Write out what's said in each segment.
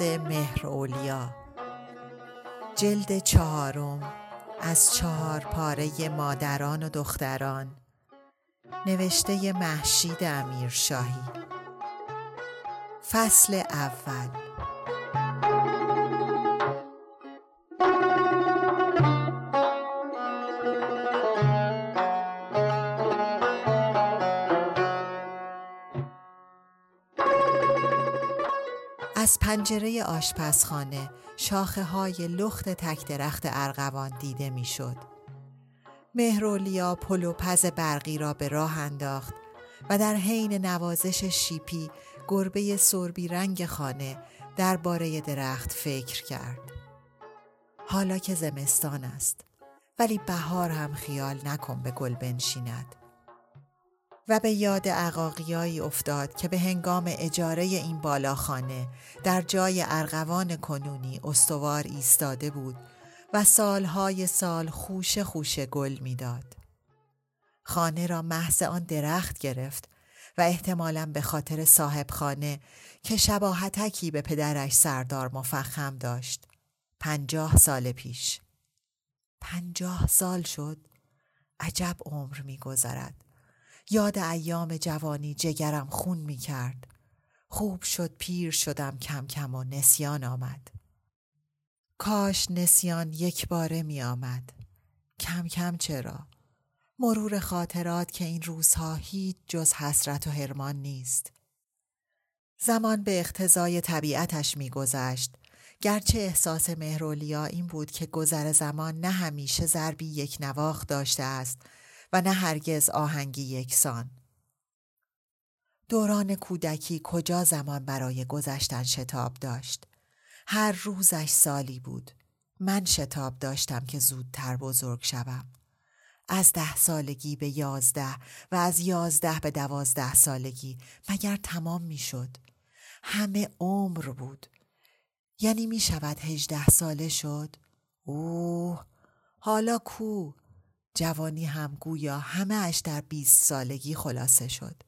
نفس مهر جلد چهارم از چهار پاره مادران و دختران. نوشته محشید امیرشاهی. فصل اول. از پنجره آشپزخانه شاخه های لخت تک درخت ارغوان دیده می‌شد. مهرولیا پلوپز برقی را به راه انداخت و در حین نوازش شیپی گربه سربی رنگ خانه درباره درخت فکر کرد. حالا که زمستان است ولی بهار هم خیال نکن به گل بنشیند. و به یاد عقاقیایی افتاد که به هنگام اجاره این بالاخانه در جای ارغوان کنونی استوار ایستاده بود و سالهای سال خوش خوش گل می‌داد. خانه را محض آن درخت گرفت و احتمالا به خاطر صاحب خانه که شباهتکی به پدرش سردار مفخم داشت. پنجاه سال پیش. پنجاه سال شد. عجب عمر میگذرد. یاد ایام جوانی جگرم خون می کرد. خوب شد پیر شدم کم کم و نسیان آمد. کاش نسیان یک باره می آمد. کم کم چرا؟ مرور خاطرات که این روزها هیچ جز حسرت و هرمان نیست. زمان به اختزای طبیعتش میگذشت گرچه احساس مهرولیا این بود که گذر زمان نه همیشه ضربی یک نواخ داشته است و نه هرگز آهنگی یکسان. دوران کودکی کجا زمان برای گذشتن شتاب داشت؟ هر روزش سالی بود. من شتاب داشتم که زودتر بزرگ شوم. از ده سالگی به یازده و از یازده به دوازده سالگی مگر تمام می شد. همه عمر بود. یعنی می شود هجده ساله شد؟ اوه حالا کو؟ جوانی هم گویا همه اش در بیست سالگی خلاصه شد.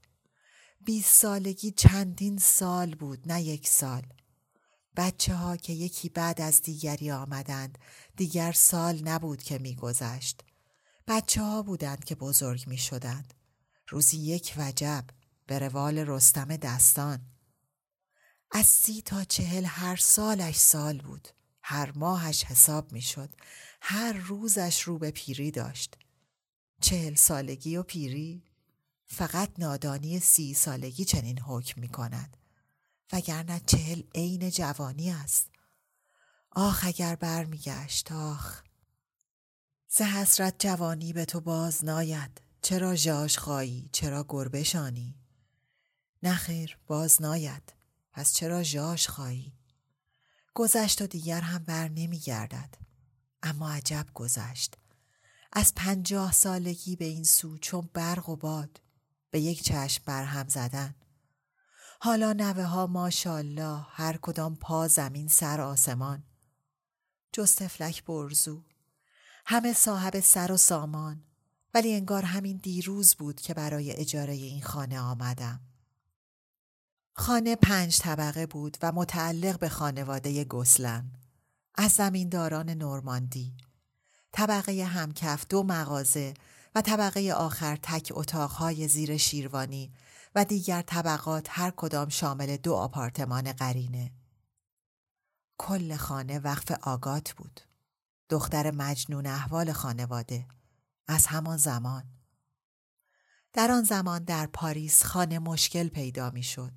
بیست سالگی چندین سال بود نه یک سال. بچه ها که یکی بعد از دیگری آمدند دیگر سال نبود که میگذشت. بچه ها بودند که بزرگ می شدند. روزی یک وجب به روال رستم دستان. از سی تا چهل هر سالش سال بود. هر ماهش حساب می شد. هر روزش رو به پیری داشت. چهل سالگی و پیری فقط نادانی سی سالگی چنین حکم می کند. وگرنه چهل عین جوانی است. آخ اگر برمیگشت آخ. ز حسرت جوانی به تو باز ناید. چرا ژاژ خایی چرا گربه شانی؟ نخیر باز ناید. پس چرا ژاژ خایی گذشت و دیگر هم بر نمی گردد اما عجب گذشت. از پنجاه سالگی به این سو چون برق و باد به یک چشم برهم زدن. حالا نوه ها ماشالله هر کدام پا زمین سر آسمان. جز تفلک برزو. همه صاحب سر و سامان. ولی انگار همین دیروز بود که برای اجاره این خانه آمدم. خانه پنج طبقه بود و متعلق به خانواده گسلن. از زمینداران نورماندی طبقه همکف دو مغازه و طبقه آخر تک اتاقهای زیر شیروانی و دیگر طبقات هر کدام شامل دو آپارتمان قرینه. کل خانه وقف آگات بود. دختر مجنون احوال خانواده. از همان زمان. در آن زمان در پاریس خانه مشکل پیدا می شد.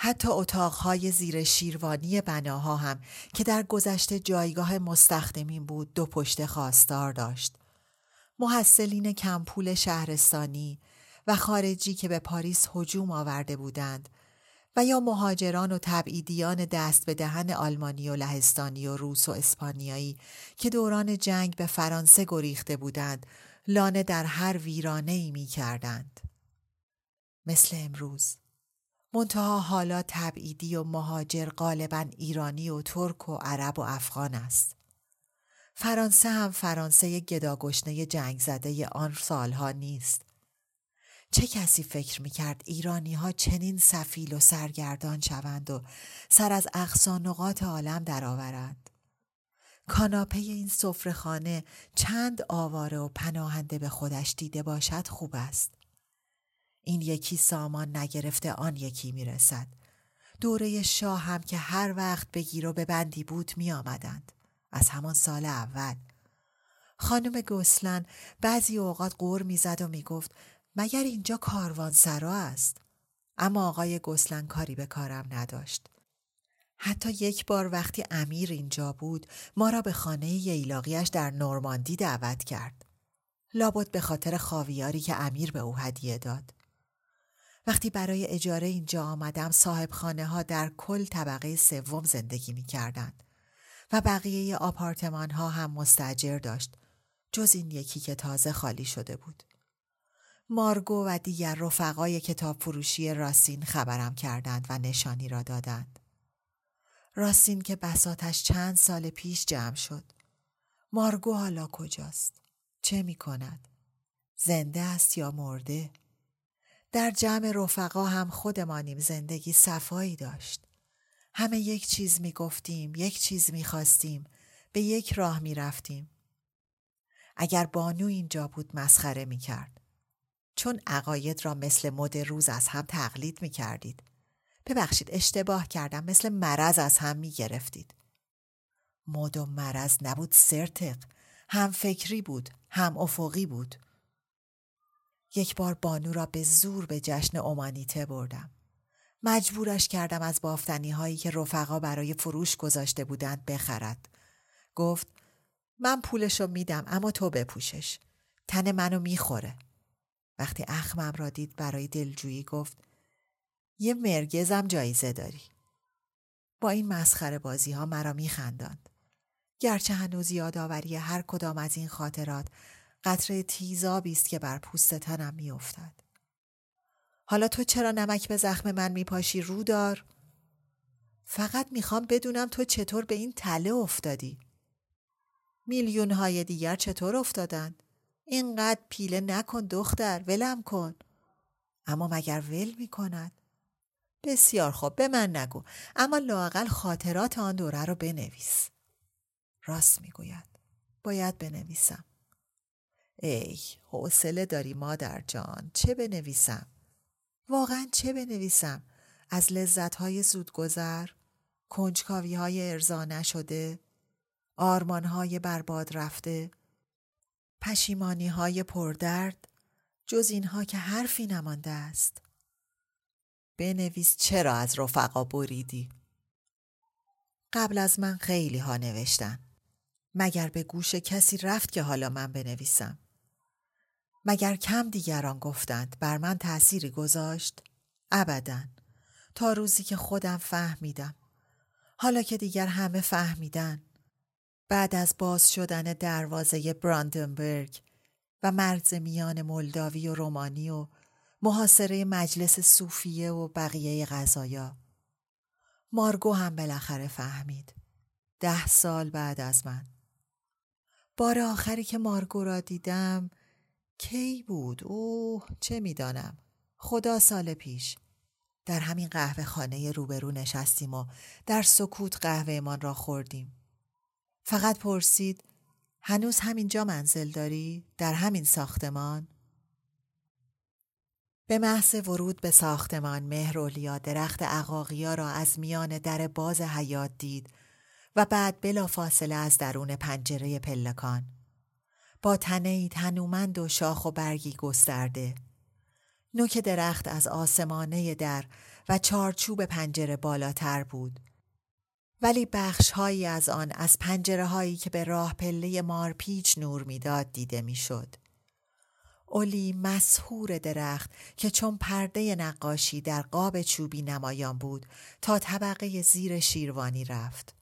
حتی اتاقهای زیر شیروانی بناها هم که در گذشته جایگاه مستخدمین بود دو پشت خواستار داشت. محصلین کمپول شهرستانی و خارجی که به پاریس هجوم آورده بودند و یا مهاجران و تبعیدیان دست به دهن آلمانی و لهستانی و روس و اسپانیایی که دوران جنگ به فرانسه گریخته بودند لانه در هر ویرانه ای می کردند. مثل امروز. منتها حالا تبعیدی و مهاجر غالبا ایرانی و ترک و عرب و افغان است. فرانسه هم فرانسه گداگشنه جنگ زده آن سالها نیست. چه کسی فکر می‌کرد ایرانی ها چنین سفیل و سرگردان شوند و سر از اقصانقات عالم درآورند؟ کاناپه این خانه چند آواره و پناهنده به خودش دیده باشد خوب است. این یکی سامان نگرفته آن یکی می‌رسد. دوره شاه هم که هر وقت بگیر و ببندی بود می آمدند. از همان سال اول. خانم گسلن بعضی اوقات قور می‌زد و می‌گفت مگر اینجا کاروان سرا است اما آقای گسلن کاری به کارم نداشت حتی یک بار وقتی امیر اینجا بود ما را به خانه ییلاقیش در نورماندی دعوت کرد لابد به خاطر خاویاری که امیر به او هدیه داد وقتی برای اجاره اینجا آمدم صاحب خانه ها در کل طبقه سوم زندگی می کردند و بقیه آپارتمان ها هم مستجر داشت جز این یکی که تازه خالی شده بود. مارگو و دیگر رفقای کتاب فروشی راسین خبرم کردند و نشانی را دادند. راسین که بساتش چند سال پیش جمع شد. مارگو حالا کجاست؟ چه می کند؟ زنده است یا مرده؟ در جمع رفقا هم خودمانیم زندگی صفایی داشت. همه یک چیز می گفتیم، یک چیز می خواستیم، به یک راه می رفتیم. اگر بانو اینجا بود مسخره می کرد. چون عقاید را مثل مد روز از هم تقلید می کردید. ببخشید اشتباه کردم مثل مرض از هم می گرفتید. مد و مرض نبود سرتق هم فکری بود هم افقی بود. یک بار بانو را به زور به جشن اومانیته بردم. مجبورش کردم از بافتنی هایی که رفقا برای فروش گذاشته بودند بخرد. گفت من پولشو میدم اما تو بپوشش. تن منو می‌خوره. وقتی اخمم را دید برای دلجویی گفت یه مرگزم جایزه داری. با این مسخره بازی ها مرا میخنداند. گرچه هنوز یادآوری هر کدام از این خاطرات قطره تیزابی است که بر پوست تنم میافتد. حالا تو چرا نمک به زخم من میپاشی رو دار؟ فقط می‌خوام بدونم تو چطور به این تله افتادی. میلیون های دیگر چطور افتادند؟ اینقدر پیله نکن دختر ولم کن. اما مگر ول می‌کند؟ بسیار خوب به من نگو اما لاقل خاطرات آن دوره رو بنویس. راست می‌گوید. باید بنویسم. ای حوصله داری مادر جان چه بنویسم؟ واقعا چه بنویسم؟ از لذتهای زودگذر؟ کنجکاوی های ارضا نشده؟ آرمان های برباد رفته؟ پشیمانی های پردرد؟ جز اینها که حرفی نمانده است. بنویس چرا از رفقا بریدی؟ قبل از من خیلی ها نوشتن. مگر به گوش کسی رفت که حالا من بنویسم؟ مگر کم دیگران گفتند بر من تأثیری گذاشت؟ ابدا. تا روزی که خودم فهمیدم. حالا که دیگر همه فهمیدن. بعد از باز شدن دروازه براندنبرگ و مرز میان مولداوی و رومانی و محاصره مجلس صوفیه و بقیه غذایا مارگو هم بالاخره فهمید. ده سال بعد از من. بار آخری که مارگو را دیدم کی بود؟ اوه چه می‌دانم خدا سال پیش در همین قهوه خانه روبرو نشستیم و در سکوت قهوهمان را خوردیم فقط پرسید هنوز همینجا منزل داری؟ در همین ساختمان؟ به محض ورود به ساختمان مهرولیا درخت عقاقیا را از میان در باز حیات دید و بعد بلا فاصله از درون پنجره پلکان با تنه تنومند و شاخ و برگی گسترده نوک درخت از آسمانه در و چارچوب پنجره بالاتر بود. ولی بخشهایی از آن از پنجره هایی که به راه پله مارپیچ نور می‌داد دیده می‌شد. اولی مسهور درخت که چون پرده نقاشی در قاب چوبی نمایان بود تا طبقه زیر شیروانی رفت.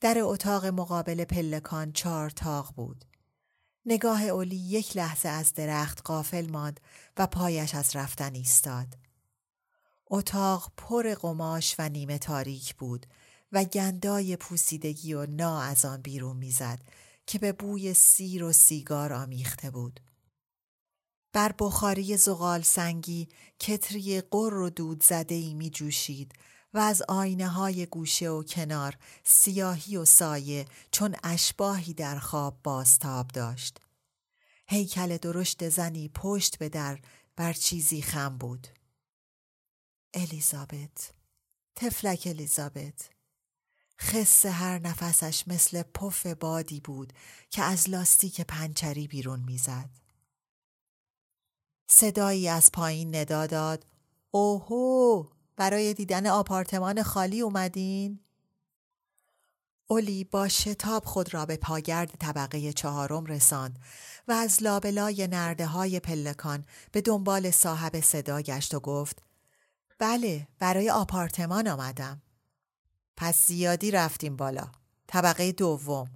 در اتاق مقابل پلکان چهار تاق بود. نگاه اولی یک لحظه از درخت قافل ماند و پایش از رفتن ایستاد. اتاق پر قماش و نیمه تاریک بود و گندای پوسیدگی و نا از آن بیرون می‌زد که به بوی سیر و سیگار آمیخته بود. بر بخاری زغال سنگی کتری قر و دود زده ای می جوشید و از آینه های گوشه و کنار سیاهی و سایه چون اشباهی در خواب بازتاب داشت. هیکل درشت زنی پشت به در بر چیزی خم بود. الیزابت تفلک الیزابت خس هر نفسش مثل پف بادی بود که از لاستیک پنچری بیرون می‌زد. صدایی از پایین ندا داد اوهو برای دیدن آپارتمان خالی اومدین؟ اولی با شتاب خود را به پاگرد طبقه چهارم رساند و از لابلای نرده های پلکان به دنبال صاحب صدا گشت و گفت بله برای آپارتمان آمدم. پس زیادی رفتیم بالا. طبقه دوم.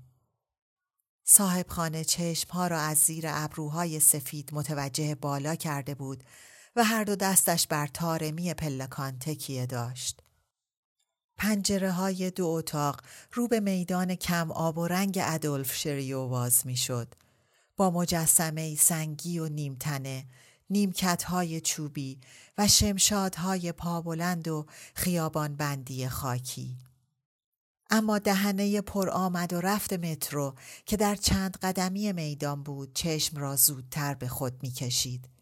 صاحب خانه چشم ها را از زیر ابروهای سفید متوجه بالا کرده بود و هر دو دستش بر تارمی پلکان تکیه داشت. پنجره های دو اتاق رو به میدان کم آب و رنگ ادولف شریو واز می شد. با مجسمه سنگی و نیمتنه، نیمکت های چوبی و شمشادهای پابلند و خیابان بندی خاکی. اما دهنه پر آمد و رفت مترو که در چند قدمی میدان بود چشم را زودتر به خود می کشید.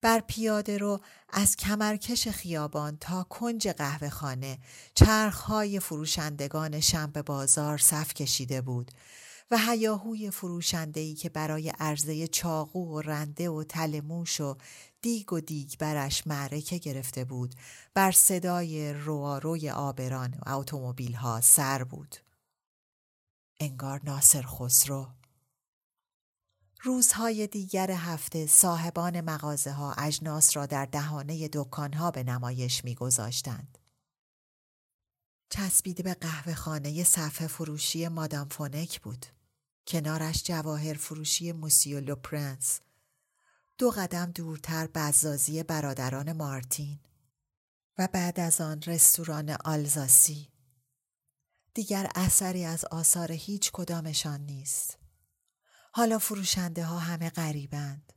بر پیاده رو از کمرکش خیابان تا کنج قهوه خانه چرخهای فروشندگان شنب بازار صف کشیده بود و هیاهوی فروشندهی که برای عرضه چاقو و رنده و تل موش و دیگ و دیگ برش معرکه گرفته بود بر صدای رواروی آبران و اتومبیل ها سر بود. انگار ناصر خسرو روزهای دیگر هفته صاحبان مغازه ها اجناس را در دهانه دکان ها به نمایش میگذاشتند. چسبیده به قهوه خانه صفحه فروشی مادام فونک بود. کنارش جواهر فروشی موسیو لوپرنس دو قدم دورتر بزازی برادران مارتین و بعد از آن رستوران آلزاسی دیگر اثری از آثار هیچ کدامشان نیست حالا فروشنده ها همه غریبند.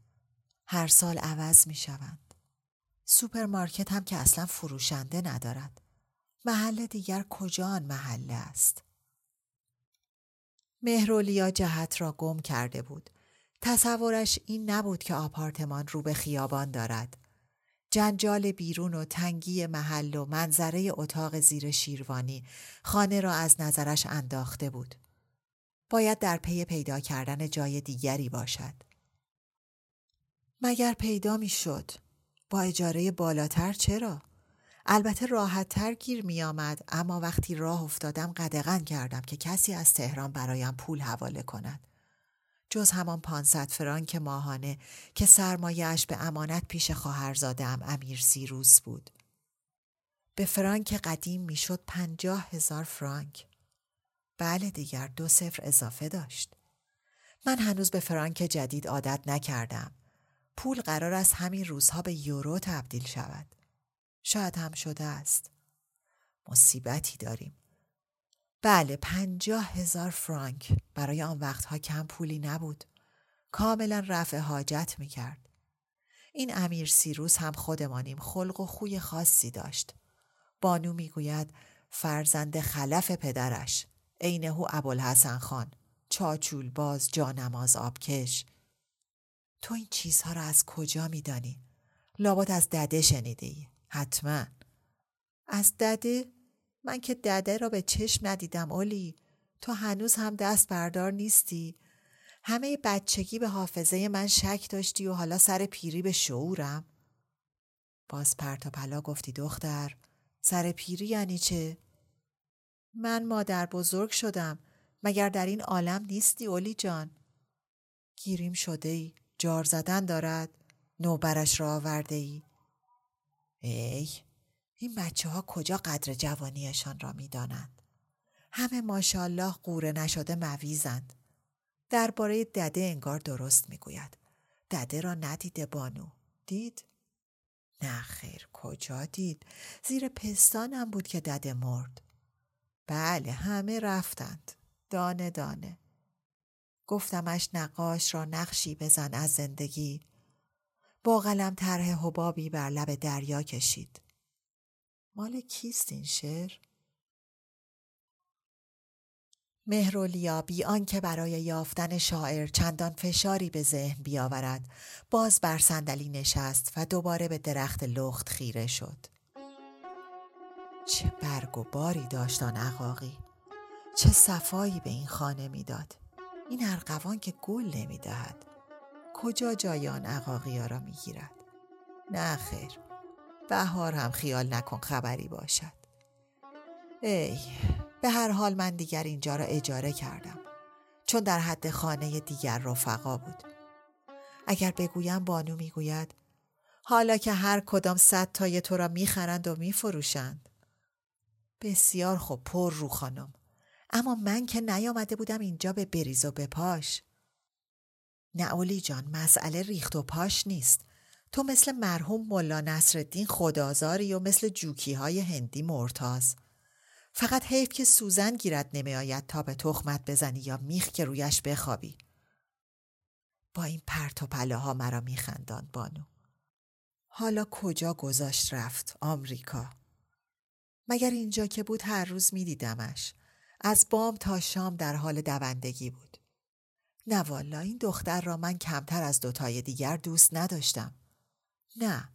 هر سال عوض می شوند سوپرمارکت هم که اصلا فروشنده ندارد. محل دیگر کجا آن محله است؟ مهرولیا جهت را گم کرده بود. تصورش این نبود که آپارتمان رو به خیابان دارد. جنجال بیرون و تنگی محل و منظره اتاق زیر شیروانی خانه را از نظرش انداخته بود. باید در پی پیدا کردن جای دیگری باشد. مگر پیدا می شد؟ با اجاره بالاتر چرا؟ البته راحت تر گیر می آمد اما وقتی راه افتادم قدغن کردم که کسی از تهران برایم پول حواله کند. جز همان پانصد فرانک ماهانه که سرمایهاش به امانت پیش خواهرزادهام امیر سیروس بود. به فرانک قدیم می‌شد پنجاه هزار فرانک. بله دیگر دو صفر اضافه داشت. من هنوز به فرانک جدید عادت نکردم. پول قرار است همین روزها به یورو تبدیل شود. شاید هم شده است. مصیبتی داریم. بله پنجاه هزار فرانک برای آن وقتها کم پولی نبود. کاملا رفع حاجت می کرد. این امیر سیروس هم خودمانیم خلق و خوی خاصی داشت. بانو می‌گوید فرزند خلف پدرش عینه ابوالحسن خان. چاچول باز جانماز آبکش. تو این چیزها را از کجا میدانی؟ لابد از دده شنیدی حتما. از دده؟ من که دده را به چشم ندیدم اولی. تو هنوز هم دست بردار نیستی. همه بچگی به حافظه من شک داشتی و حالا سر پیری به شعورم. باز پرت و پلا گفتی دختر سر پیری یعنی چه؟ من مادر بزرگ شدم مگر در این عالم نیستی اولی جان گیریم شده ای جار زدن دارد نوبرش را آورده ای ای این بچه ها کجا قدر جوانیشان را می دانند. همه ماشاءالله قوره نشده مویزند. درباره دده انگار درست می‌گوید. دده را ندیده بانو. دید؟ نه خیر کجا دید؟ زیر پستانم بود که دده مرد. بله همه رفتند. دانه دانه. گفتمش نقاش را نقشی بزن از زندگی. با قلم طرح حبابی بر لب دریا کشید. مال کیست این شعر؟ مهرولیا بی آنکه برای یافتن شاعر چندان فشاری به ذهن بیاورد باز بر صندلی نشست و دوباره به درخت لخت خیره شد چه برگ و باری داشت آن عقاقی چه صفایی به این خانه می‌داد. این ارغوان که گل نمی‌دهد. کجا جای آن عقاقی را می‌گیرد؟ نه خیر. بهار هم خیال نکن خبری باشد. ای به هر حال من دیگر اینجا را اجاره کردم. چون در حد خانه دیگر رفقا بود. اگر بگویم بانو می‌گوید حالا که هر کدام صد تای تو را می‌خرند و میفروشند. بسیار خوب پر رو خانم. اما من که نیامده بودم اینجا به بریز و به پاش. نه اولی جان مسئله ریخت و پاش نیست. تو مثل مرحوم ملا نصرالدین خدازاری و مثل جوکی های هندی مرتاز. فقط حیف که سوزن گیرد نمی آید تا به تخمت بزنی یا میخ که رویش بخوابی. با این پرت و پله ها مرا میخندان بانو. حالا کجا گذاشت رفت آمریکا؟ مگر اینجا که بود هر روز میدیدمش. از بام تا شام در حال دوندگی بود. نه والا این دختر را من کمتر از دوتای دیگر دوست نداشتم. نه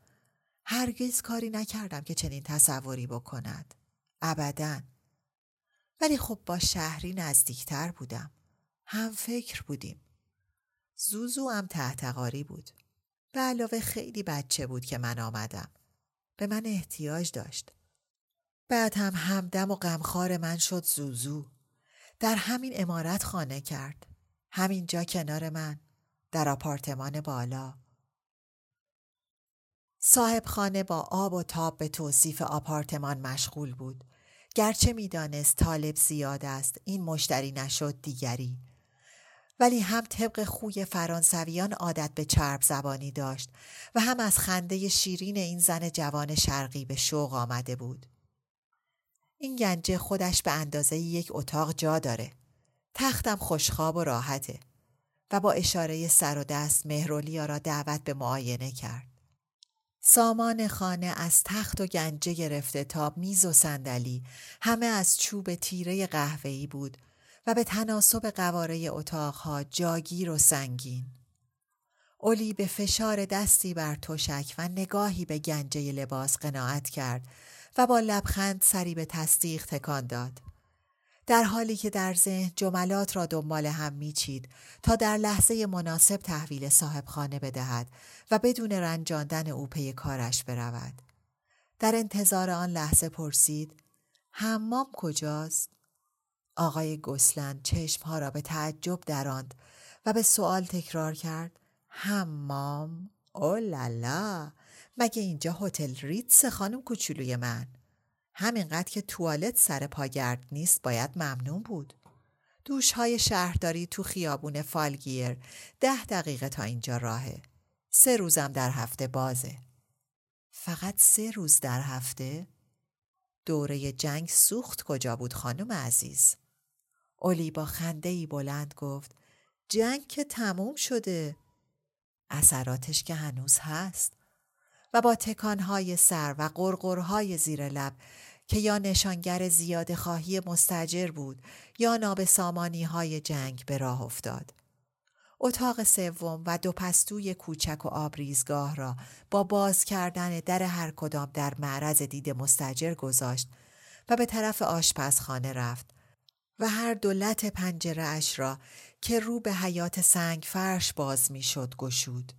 هرگز کاری نکردم که چنین تصوری بکند. ابدا. ولی خب با شهری نزدیکتر بودم. هم فکر بودیم. زوزو هم تحتقاری بود. به علاوه خیلی بچه بود که من آمدم. به من احتیاج داشت. بعد هم همدم و غمخوار من شد زوزو. در همین امارت خانه کرد. همینجا کنار من در آپارتمان بالا. صاحب خانه با آب و تاب به توصیف آپارتمان مشغول بود. گرچه می‌دانست طالب زیاد است این مشتری نشد دیگری. ولی هم طبق خوی فرانسویان عادت به چرب زبانی داشت و هم از خنده شیرین این زن جوان شرقی به شوق آمده بود. این گنجه خودش به اندازه یک اتاق جا داره تختم خوشخواب و راحته و با اشاره سر و دست مهرولیا را دعوت به معاینه کرد سامان خانه از تخت و گنجه گرفته تا میز و صندلی همه از چوب تیره قهوه‌ای بود و به تناسب قواره اتاقها جاگیر و سنگین. اولی به فشار دستی بر تشک و نگاهی به گنجه لباس قناعت کرد و با لبخند سری به تصدیق تکان داد. در حالی که در ذهن جملات را دنبال هم میچید تا در لحظه مناسب تحویل صاحب خانه بدهد و بدون رنجاندن او پی کارش برود. در انتظار آن لحظه پرسید حمام کجاست؟ آقای گسلند چشمها را به تعجب دراند و به سوال تکرار کرد حمام؟ او لالا مگه اینجا هتل ریتس خانم کوچولوی من همینقدر که توالت سر پاگرد نیست باید ممنون بود. دوش های شهرداری تو خیابون فالگیر ده دقیقه تا اینجا راهه. سه روزم در هفته بازه. فقط سه روز در هفته؟ دوره جنگ سوخت کجا بود خانم عزیز؟ اولی با خنده ای بلند گفت جنگ که تموم شده. اثراتش که هنوز هست. و با تکانهای سر و قرقرهای زیر لب که یا نشانگر زیاد خواهی مستجر بود یا نابسامانی های جنگ به راه افتاد. اتاق سوم و دو پستوی کوچک و آبریزگاه را با باز کردن در هر کدام در معرض دید مستجر گذاشت و به طرف آشپزخانه رفت و هر دولت پنجره اش را که رو به حیات سنگ فرش باز می شد گشود.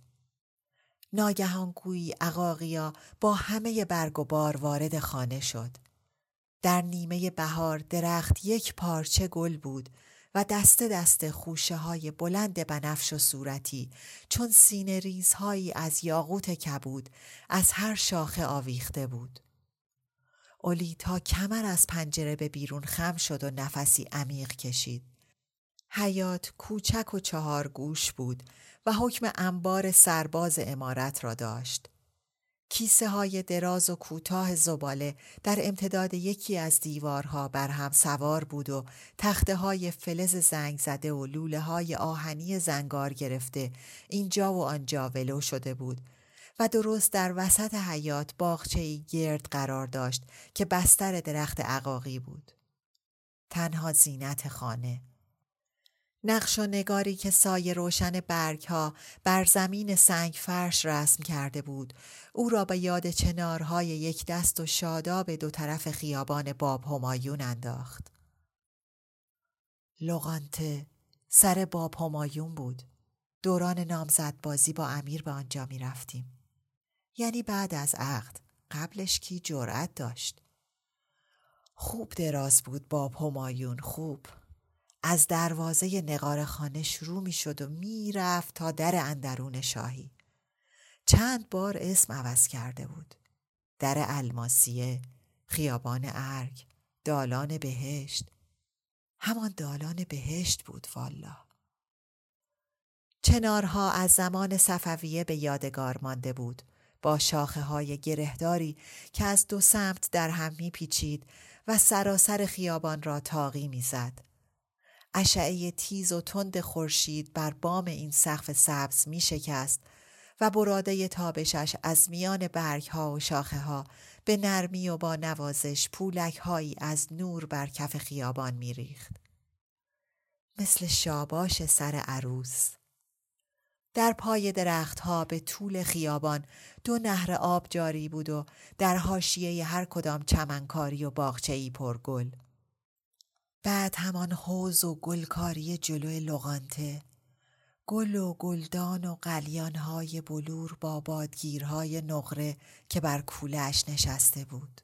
ناگهان گویی عقاقیا با همه برگ و بار وارد خانه شد. در نیمه بهار درخت یک پارچه گل بود و دسته دسته خوشه های بلند بنفش و صورتی چون سینه ریزهایی از یاقوت کبود از هر شاخه آویخته بود. اولی تا کمر از پنجره به بیرون خم شد و نفسی عمیق کشید. حیات کوچک و چهار گوش بود و حکم انبار سرباز امارت را داشت. کیسه های دراز و کوتاه زباله در امتداد یکی از دیوارها بر هم سوار بود و تخته های فلز زنگ زده و لوله های آهنی زنگار گرفته اینجا و آنجا ولو شده بود و درست در وسط حیات باغچه گرد قرار داشت که بستر درخت عقاقی بود. تنها زینت خانه نقش و نگاری که سایه روشن برگ ها بر زمین سنگ فرش رسم کرده بود او را به یاد چنارهای یک دست و شاداب دو طرف خیابان باب همایون انداخت. لغانته سر باب همایون بود. دوران نامزد بازی با امیر به آنجا می رفتیم. یعنی بعد از عقد قبلش کی جرأت داشت. خوب دراز بود باب همایون خوب. از دروازه نقار خانه شروع می شد و می رفت تا در اندرون شاهی. چند بار اسم عوض کرده بود. در الماسیه، خیابان ارگ، دالان بهشت. همان دالان بهشت بود والا. چنارها از زمان صفویه به یادگار مانده بود با شاخه های گرهداری که از دو سمت در هم میپیچید و سراسر خیابان را تاقی می‌زد. اشعه تیز و تند خورشید بر بام این سقف سبز می شکست و براده تابشش از میان برگ ها و شاخه ها به نرمی و با نوازش پولک هایی از نور بر کف خیابان می ریخت. مثل شاباش سر عروس. در پای درختها به طول خیابان دو نهر آب جاری بود و در حاشیه هر کدام چمنکاری و باغچه‌ای پرگل. بعد همان حوز و گلکاری جلوی لغانته گل و گلدان و قلیانهای بلور با بادگیرهای نقره که بر کولش نشسته بود.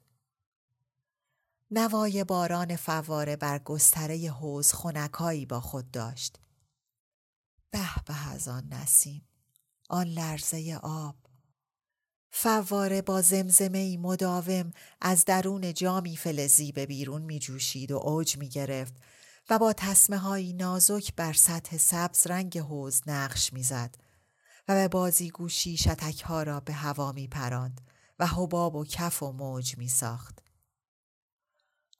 نوای باران فواره بر گستره حوز خونکایی با خود داشت. به به از آن نسیم آن لرزه آب فواره با زمزمه مداوم از درون جامی فلزی به بیرون می جوشید و اوج می گرفت و با تصمه های نازک بر سطح سبز رنگ حوز نقش می‌زد و به بازی گوشی شتک ها را به هوا می پراند و حباب و کف و موج می ساخت.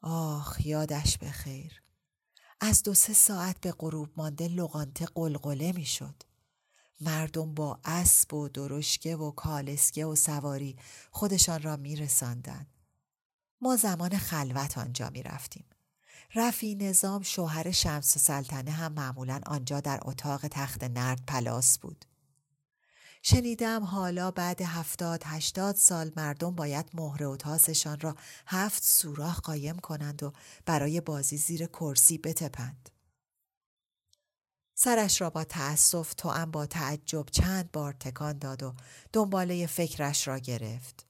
آخ یادش بخیر. از دو سه ساعت به غروب مانده لغانته قلقله می شد. مردم با اسب و درشکه و کالسکه و سواری خودشان را می. ما زمان خلوت آنجا می رفتیم. رفی نظام شوهر شمس و سلطنه هم معمولا آنجا در اتاق تخت نرد پلاس بود. شنیدم حالا بعد هفتاد هشتاد سال مردم باید مهر و تاسشان را هفت سوراخ قایم کنند و برای بازی زیر کرسی بتپند. سرش را با تأسف تو هم با تعجب چند بار تکان داد و دنباله فکرش را گرفت.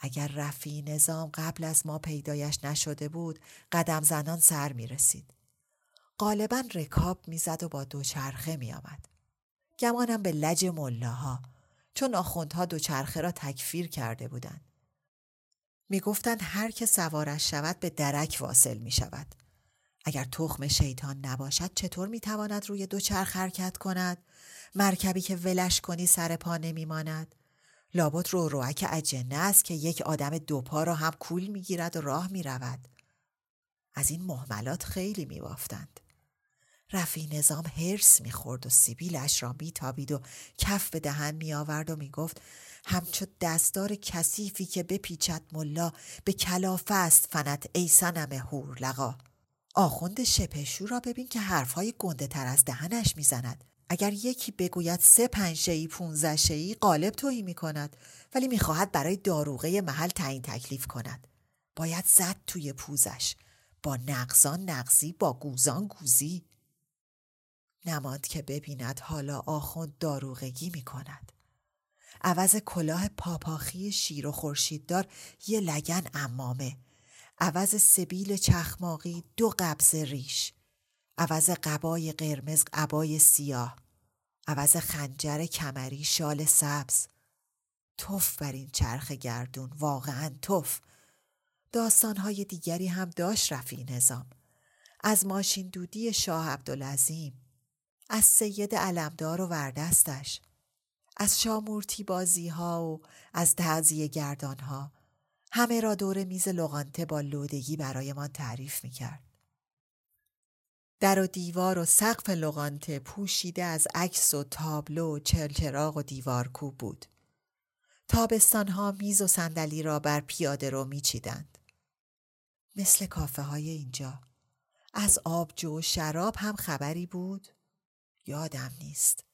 اگر رفی نظام قبل از ما پیدایش نشده بود قدم زنان سر می رسید. غالبا رکاب می‌زد و با دوچرخه می آمد. گمانم به لج ملاها چون آخوندها دوچرخه را تکفیر کرده بودند. می گفتند هر که سوارش شود به درک واصل می شود. اگر تخم شیطان نباشد چطور می تواند روی دوچرخ حرکت کند؟ مرکبی که ولش کنی سر پا نمی ماند؟ لابد رو روک اجنه است که یک آدم دوپا را هم کول می گیرد و راه می رود. از این محملات خیلی می بافتند. رفی نظام هرس می خورد و سیبیلش را می تابید و کف به دهن می آورد و می گفت همچو دستار کثیفی که بپیچد ملا به کلافه است فنت ای سنم هور لقا آخوند شپشو را ببین که حرفهای گنده تر از دهنش می‌زند. اگر یکی بگوید سه پنجشهی پونزشهی قالب توهی می کند ولی می‌خواهد برای داروغه محل تعیین تکلیف کند. باید زد توی پوزش. با نقزان نقزی با گوزان گوزی. نماند که ببیند حالا آخوند داروغگی می کند عوض کلاه پاپاخی شیر و خورشیددار یه لگن امامه. عوض سبیل چخماقی دو قبض ریش. عوض قبای قرمز قبای سیاه. عوض خنجر کمری شال سبز. توف بر این چرخ گردون واقعا توف. داستانهای دیگری هم داشت رفی نظام. از ماشین دودی شاه عبدالعظیم از سید علمدار و وردستش از شامورتی بازی ها و از تعذیه گردان ها همه را دور میز لغانته با لودگی برایمان تعریف می کرد. در و دیوار و سقف لغانته پوشیده از عکس و تابلو و چلچراغ و دیوارکوب بود. تابستانها میز و صندلی را بر پیاده رو میچیدند. مثل کافه های اینجا. از آبجو و شراب هم خبری بود؟ یادم نیست.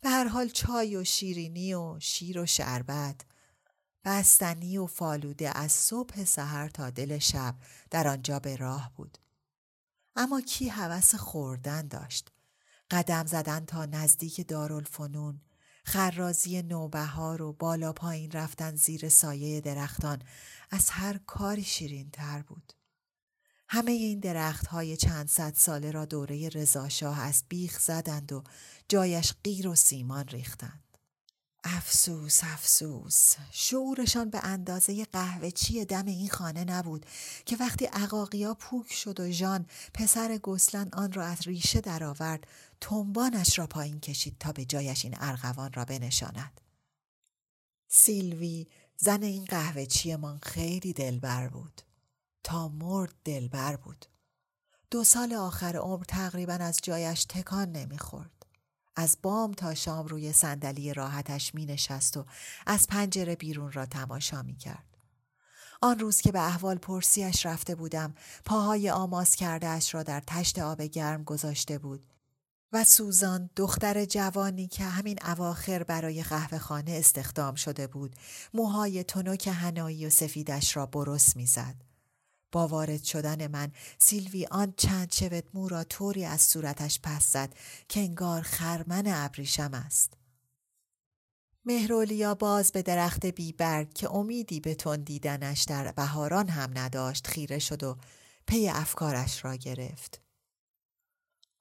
به هر حال چای و شیرینی و شیر و شربت بستنی و فالوده از صبح سحر تا دل شب در آنجا به راه بود. اما کی هوس خوردن داشت؟ قدم زدن تا نزدیک دارالفنون خرازی نوبهار و بالا پایین رفتن زیر سایه درختان از هر کاری شیرین تر بود. همه این درخت های چند صد ساله را دوره رضاشاه از بیخ زدند و جایش غیر و سیمان ریختند. افسوس افسوس. شعورشان به اندازه قهوه چی دم این خانه نبود که وقتی عقاقیا پوک شد و ژان پسر گسلن آن را از ریشه درآورد تنبانش را پایین کشید تا به جایش این ارغوان را بنشاند. سیلوی زن این قهوه من خیلی دلبر بود. تا مرد دلبر بود. دو سال آخر عمر تقریبا از جایش تکان نمی‌خورد. از بام تا شام روی صندلی راحتش می نشست و از پنجره بیرون را تماشا می کرد. آن روز که به احوال پرسیش رفته بودم پاهای آماس کرده اش را در تشت آب گرم گذاشته بود و سوزان دختر جوانی که همین اواخر برای قهوه خانه استخدام شده بود موهای تنک هنایی و سفیدش را برس می‌زد. با وارد شدن من سیلوی آن چند شوت مو را طوری از صورتش پس زد که انگار خرمن ابریشم است. مهرولیا باز به درخت بیبرگ که امیدی به تون دیدنش در بهاران هم نداشت خیره شد و پی افکارش را گرفت.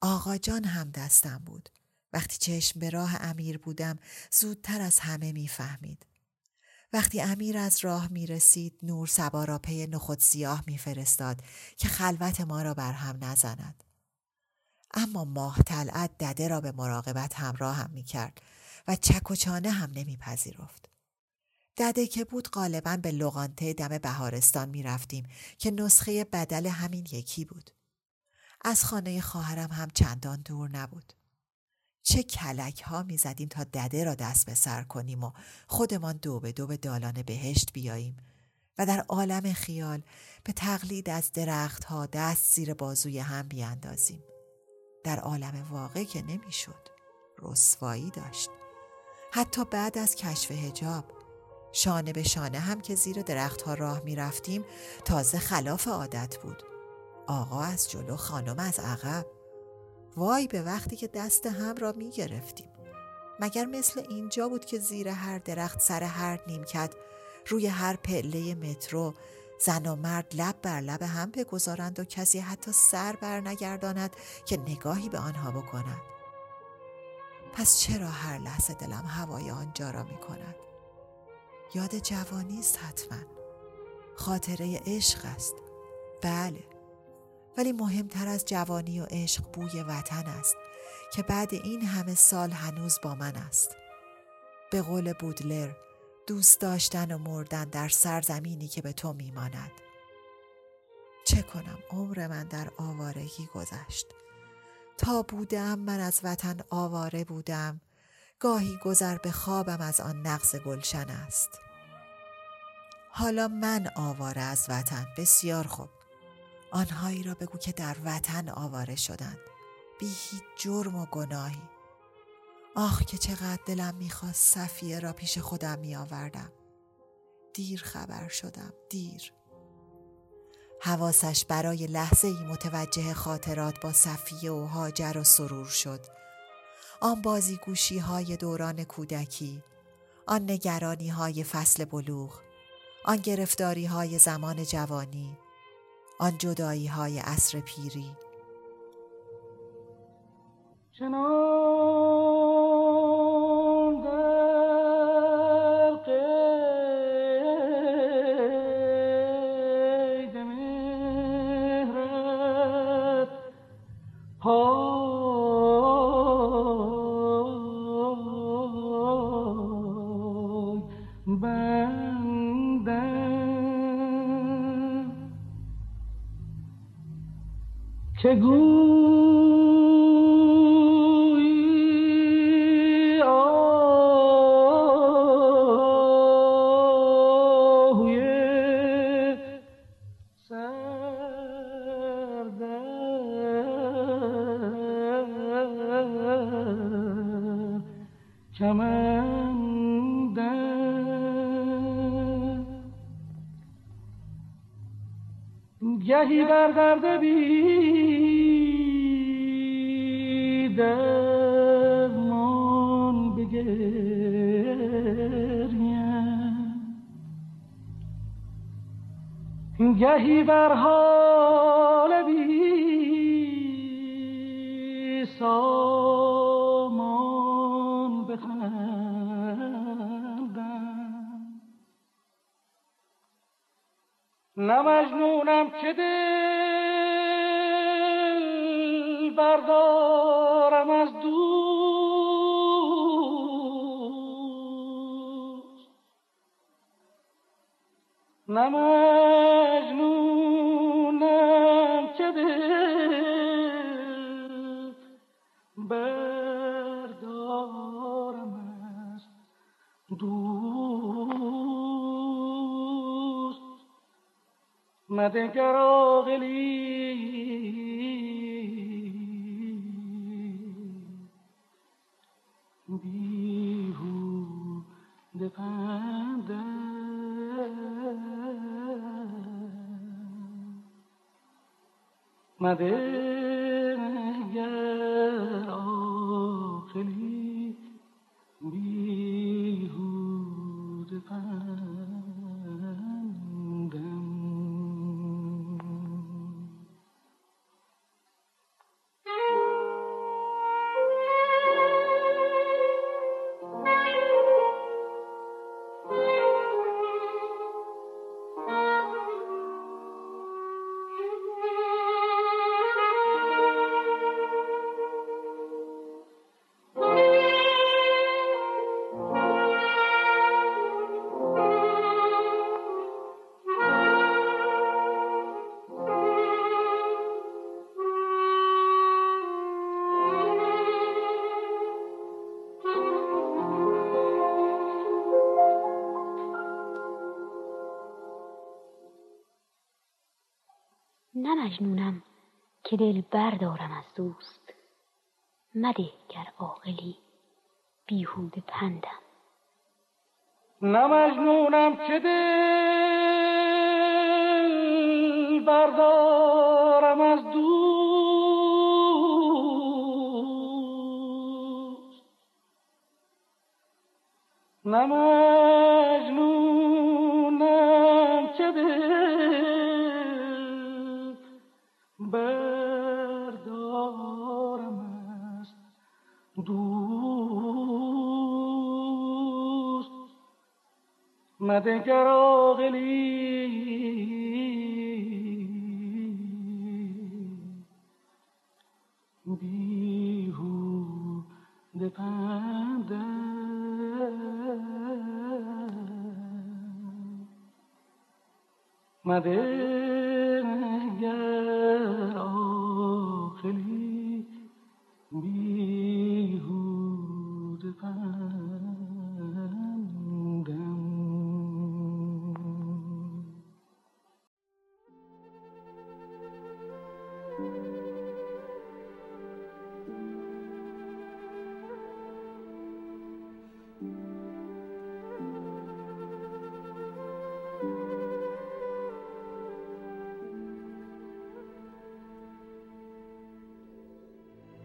آقا جان هم دستم بود. وقتی چشم به راه امیر بودم زودتر از همه می‌فهمید. وقتی امیر از راه می رسید نور سبا را پی نخود سیاه می فرستاد که خلوت ما را بر هم نزند. اما ماه طلعت دده را به مراقبت همراه هم می کرد و چک و چانه هم نمی پذیرفت. دده که بود غالبا به لغانته دم بهارستان می رفتیم که نسخه بدل همین یکی بود. از خانه خواهرم هم چندان دور نبود. چه کلک ها می تا دده را دست به سر کنیم و خودمان دو به دو به دالان بهشت بیاییم و در عالم خیال به تقلید از درخت ها دست زیر بازوی هم بیاندازیم. در عالم واقع که نمی‌شد. رسوایی داشت. حتی بعد از کشف هجاب شانه به شانه هم که زیر درختها راه می رفتیم تازه خلاف عادت بود. آقا از جلو خانم از عقب وای به وقتی که دست هم را می گرفتیم. مگر مثل اینجا بود که زیر هر درخت سر هر نیمکت روی هر پله مترو زن و مرد لب بر لب هم بگذارند و کسی حتی سر بر نگرداند که نگاهی به آنها بکند. پس چرا هر لحظه دلم هوای آنجا را می کند؟ یاد جوانی است حتما. خاطره عشق است. بله. ولی مهمتر از جوانی و عشق بوی وطن است که بعد این همه سال هنوز با من است. به قول بودلر دوست داشتن و مردن در سرزمینی که به تو میماند. چه کنم عمر من در آوارگی گذشت. تا بودم من از وطن آواره بودم گاهی گذر به خوابم از آن نقص گلشن است. حالا من آواره از وطن بسیار خوب. آنهایی را بگو که در وطن آواره شدند. بی هیچ جرم و گناهی. آخ که چقدر دلم می‌خواست صفیه را پیش خودم میآوردم. دیر خبر شدم دیر. حواسش برای لحظه ای متوجه خاطرات با صفیه و هاجر و سرور شد. آن بازی گوشی های دوران کودکی آن نگرانی های فصل بلوغ آن گرفتاری های زمان جوانی آن جدایی های عصر پیری. که گویی آهوی سردر کمندم گهی بر درد بی بر حال بی سامان بخندم. نه که دل بردارم از نه مدگر آقلی که دل بردارم از دوست. مده گر عاقلی بیهوده پندم. نه مجنونم که دل بردارم از دوست. نه مدگر عاقلی بیهوده پندم مدگر